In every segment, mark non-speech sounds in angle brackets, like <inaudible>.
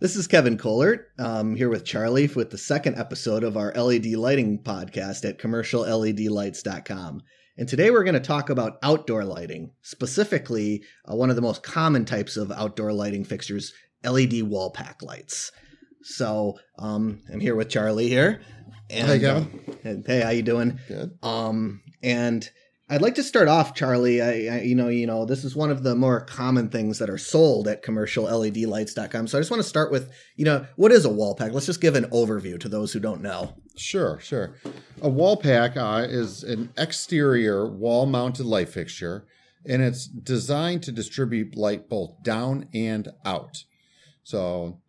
This is Kevin Kohlert. I'm here with Charlie with the second episode of our LED lighting podcast at commercialledlights.com. And today we're going to talk about outdoor lighting, specifically uh, one of the most common types of outdoor lighting fixtures, LED wall pack lights. So um, I'm here with Charlie here. And, hey, Kevin. Uh, hey, how you doing? Good. Um, and I'd like to start off, Charlie. I, I, you know, you know, this is one of the more common things that are sold at commercialledlights.com. So I just want to start with, you know, what is a wall pack? Let's just give an overview to those who don't know. Sure, sure. A wall pack uh, is an exterior wall-mounted light fixture, and it's designed to distribute light both down and out. So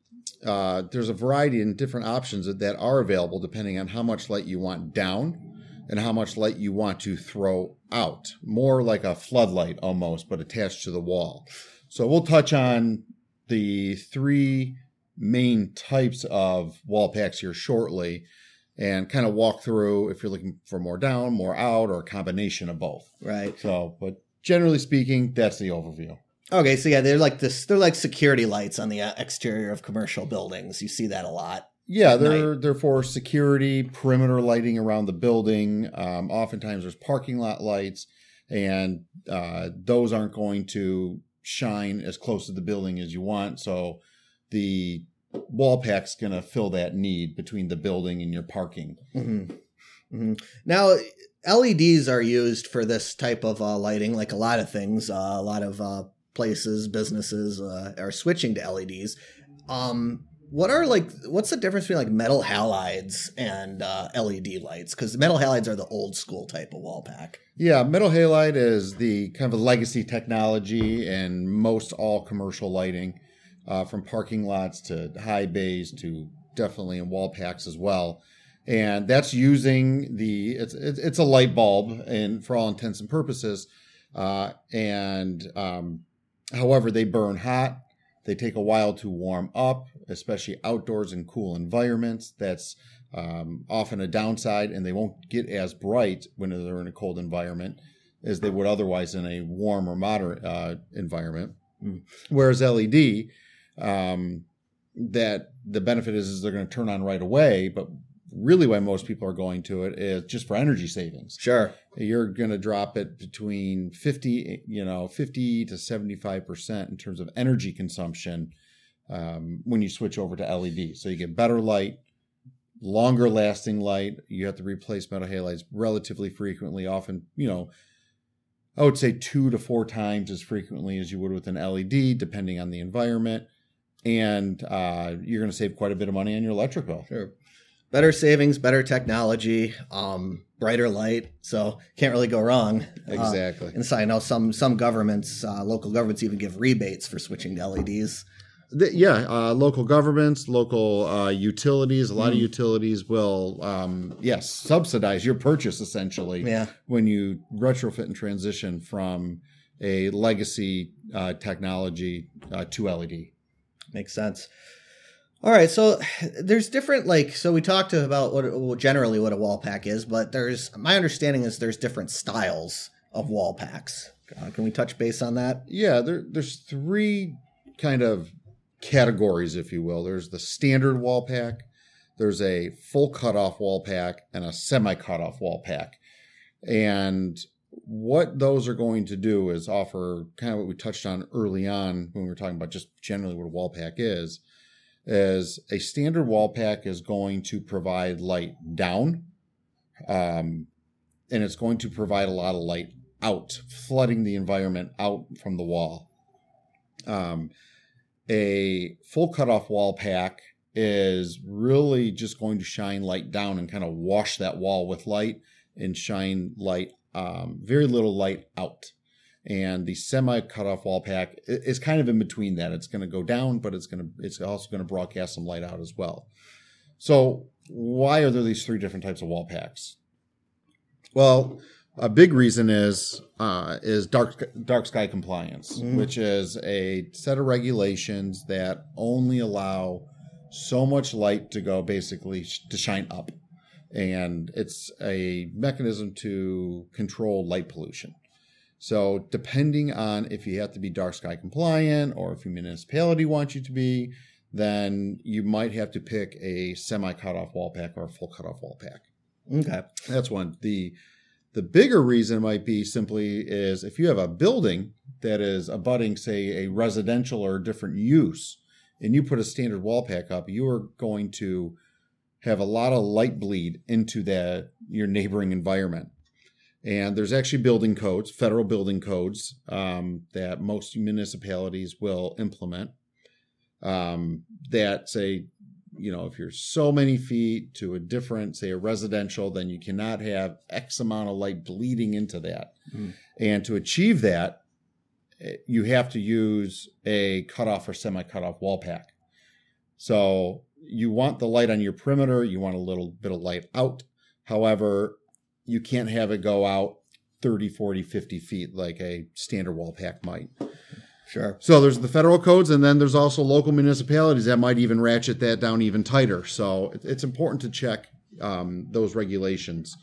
uh, there's a variety and different options that are available depending on how much light you want down and how much light you want to throw out. More like a floodlight almost, but attached to the wall. So we'll touch on the three main types of wall packs here shortly and kind of walk through if you're looking for more down, more out, or a combination of both. Right. So, but generally speaking, that's the overview. Okay, so yeah, they're like this. They're like security lights on the uh, exterior of commercial buildings. You see that a lot. Yeah, they're night. they're for security, perimeter lighting around the building. Um, oftentimes, there's parking lot lights, and uh, those aren't going to shine as close to the building as you want. So, the wall pack's going to fill that need between the building and your parking. Mm-hmm. Mm-hmm. Now, LEDs are used for this type of uh, lighting, like a lot of things. Uh, a lot of uh, places, businesses uh, are switching to LEDs. Um, what are like what's the difference between like metal halides and uh, LED lights? Because metal halides are the old school type of wall pack. Yeah, metal halide is the kind of a legacy technology in most all commercial lighting, uh, from parking lots to high bays to definitely in wall packs as well. And that's using the it's it's a light bulb, and for all intents and purposes, uh, and um, however they burn hot they take a while to warm up, especially outdoors in cool environments. That's um, often a downside, and they won't get as bright when they're in a cold environment as they would otherwise in a warm or moderate uh, environment. Whereas LED, um, that the benefit is, is they're going to turn on right away, but really why most people are going to it is just for energy savings. Sure. You're going to drop it between 50, you know, 50 to 75% in terms of energy consumption um, when you switch over to LED. So you get better light, longer lasting light. You have to replace metal halides relatively frequently, often, you know, I would say two to four times as frequently as you would with an LED, depending on the environment. And uh, you're going to save quite a bit of money on your electric bill. Sure better savings, better technology, um, brighter light. So can't really go wrong. Uh, exactly. Uh, and so I know some some governments, uh, local governments, even give rebates for switching to LEDs. The, yeah, uh, local governments, local uh, utilities, a lot mm. of mm-hmm. utilities will, um, yes, subsidize your purchase essentially. Yeah. When you retrofit and transition from a legacy uh, technology to LED. Makes sense. All right, so <sighs> there's different like so we talked about what well, generally what a wall pack is, but there's my understanding is there's different styles of wall packs. Uh, can we touch base on that? Yeah, there, there's three kind of categories, if you will. There's the standard wall pack, there's a full cutoff wall pack, and a semi cutoff wall pack. And what those are going to do is offer kind of what we touched on early on when we were talking about just generally what a wall pack is is a standard wall pack is going to provide light down, um, and it's going to provide a lot of light out, flooding the environment out from the wall. Um, a full cutoff wall pack is really just going to shine light down and kind of wash that wall with light and shine light, um, very little light out and the semi cutoff wall pack is kind of in between that. It's going to go down, but it's going to it's also going to broadcast some light out as well. So why are there these three different types of wall packs? Well, a big reason is uh, is dark dark sky compliance, mm. which is a set of regulations that only allow so much light to go basically to shine up, and it's a mechanism to control light pollution. So, depending on if you have to be dark sky compliant or if your municipality wants you to be, then you might have to pick a semi cutoff wall pack or a full cutoff wall pack. Okay. That's one. The the bigger reason might be simply is if you have a building that is abutting, say, a residential or a different use, and you put a standard wall pack up, you are going to have a lot of light bleed into that your neighboring environment. And there's actually building codes, federal building codes um, that most municipalities will implement um, that say, you know, if you're so many feet to a different, say, a residential, then you cannot have X amount of light bleeding into that. Mm. And to achieve that, eh, you have to use a cutoff or semi cutoff wall pack. So you want the light on your perimeter, you want a little bit of light out. However, you can't have it go out 30, 40, 50 feet like a standard wall pack might. Sure. So there's the federal codes, and then there's also local municipalities that might even ratchet that down even tighter. So it's important to check um, those regulations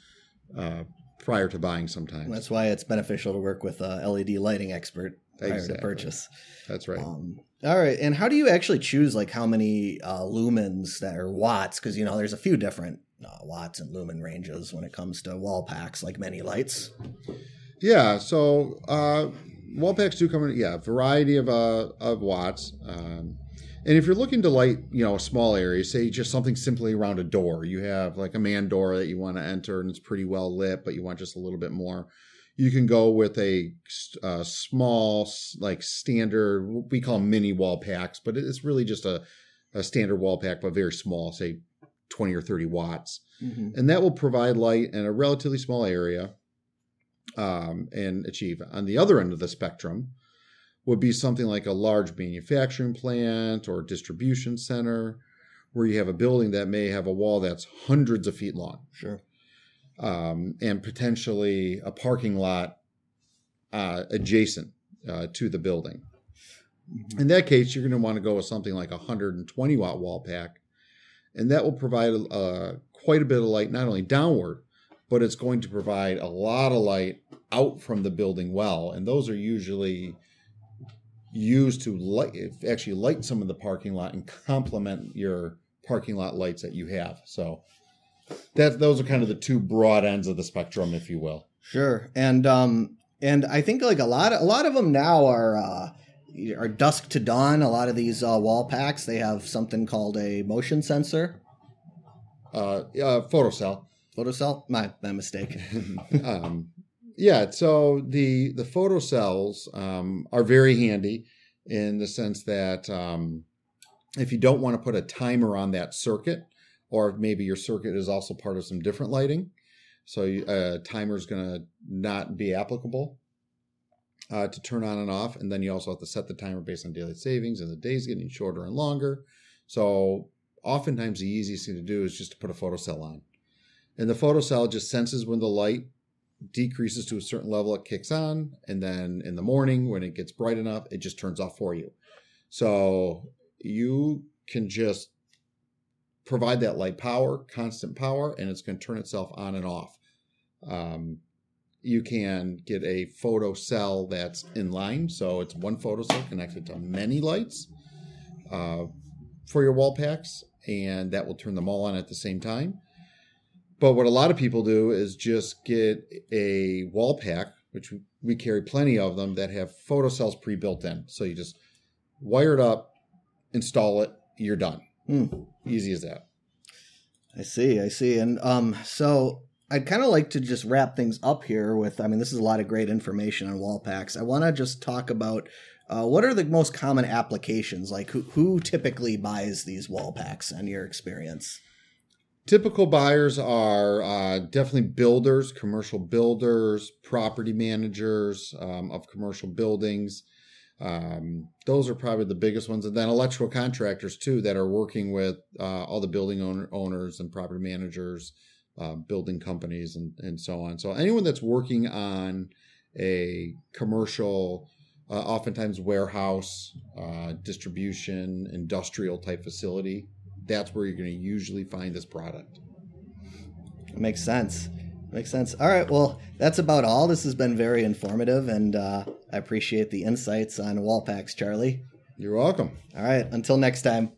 uh, prior to buying sometimes. That's why it's beneficial to work with a LED lighting expert prior to purchase. That's right. Um, all right, and how do you actually choose like how many uh, lumens that are watts? Because you know there's a few different uh, watts and lumen ranges when it comes to wall packs, like many lights. Yeah, so uh, wall packs do come in, yeah, variety of uh, of watts. Um, and if you're looking to light, you know, a small area, say just something simply around a door, you have like a man door that you want to enter and it's pretty well lit, but you want just a little bit more. You can go with a uh, small, like standard, we call mini wall packs, but it's really just a, a standard wall pack, but very small, say 20 or 30 watts and that will provide light in a relatively small area um, and achieve. On the other end of the spectrum would be something like a large manufacturing plant or distribution center where you have a building that may have a wall that's hundreds of feet long Sure. um, and potentially a parking lot uh, adjacent uh, to the building. In that case, you're going to want to go with something like a 120 watt wall pack, and that will provide uh, quite a bit of light, not only downward, but it's going to provide a lot of light out from the building well. And those are usually used to light, actually light some of the parking lot and complement your parking lot lights that you have. So that those are kind of the two broad ends of the spectrum, if you will. Sure, and um, and I think like a lot of a lot of them now are uh, are dusk to dawn. A lot of these uh, wall packs they have something called a motion sensor. Uh, uh, photocell. Photocell, my my mistake. <laughs> um, yeah, so the the photocells um, are very handy in the sense that um, if you don't want to put a timer on that circuit, or maybe your circuit is also part of some different lighting, so a timer is going to not be applicable uh, to turn on and off, and then you also have to set the timer based on daylight savings, and the days getting shorter and longer. So oftentimes the easiest thing to do is just to put a photocell on. And the photocell just senses when the light decreases to a certain level, it kicks on. And then in the morning, when it gets bright enough, it just turns off for you. So you can just provide that light power, constant power, and it's going to turn itself on and off. Um, you can get a photo cell that's in line. So it's one photo cell connected to many lights uh, for your wall packs, and that will turn them all on at the same time. But what a lot of people do is just get a wall pack, which we carry plenty of them that have photocells pre-built in. So you just wire it up, install it, you're done. Hmm. Easy as that. I see, I see. And um, so I'd kind of like to just wrap things up here with I mean, this is a lot of great information on wall packs. I want to just talk about uh, what are the most common applications? Like, who, who typically buys these wall packs in your experience? Typical buyers are uh, definitely builders, commercial builders, property managers um, of commercial buildings. Um, those are probably the biggest ones. And then electrical contractors, too, that are working with uh, all the building owner, owners and property managers, uh, building companies, and, and so on. So anyone that's working on a commercial, uh, oftentimes warehouse, uh, distribution, industrial type facility, that's where you're going to usually find this product. Makes sense. Makes sense. All right. Well, that's about all. This has been very informative, and uh, I appreciate the insights on wall packs, Charlie. You're welcome. All right. Until next time.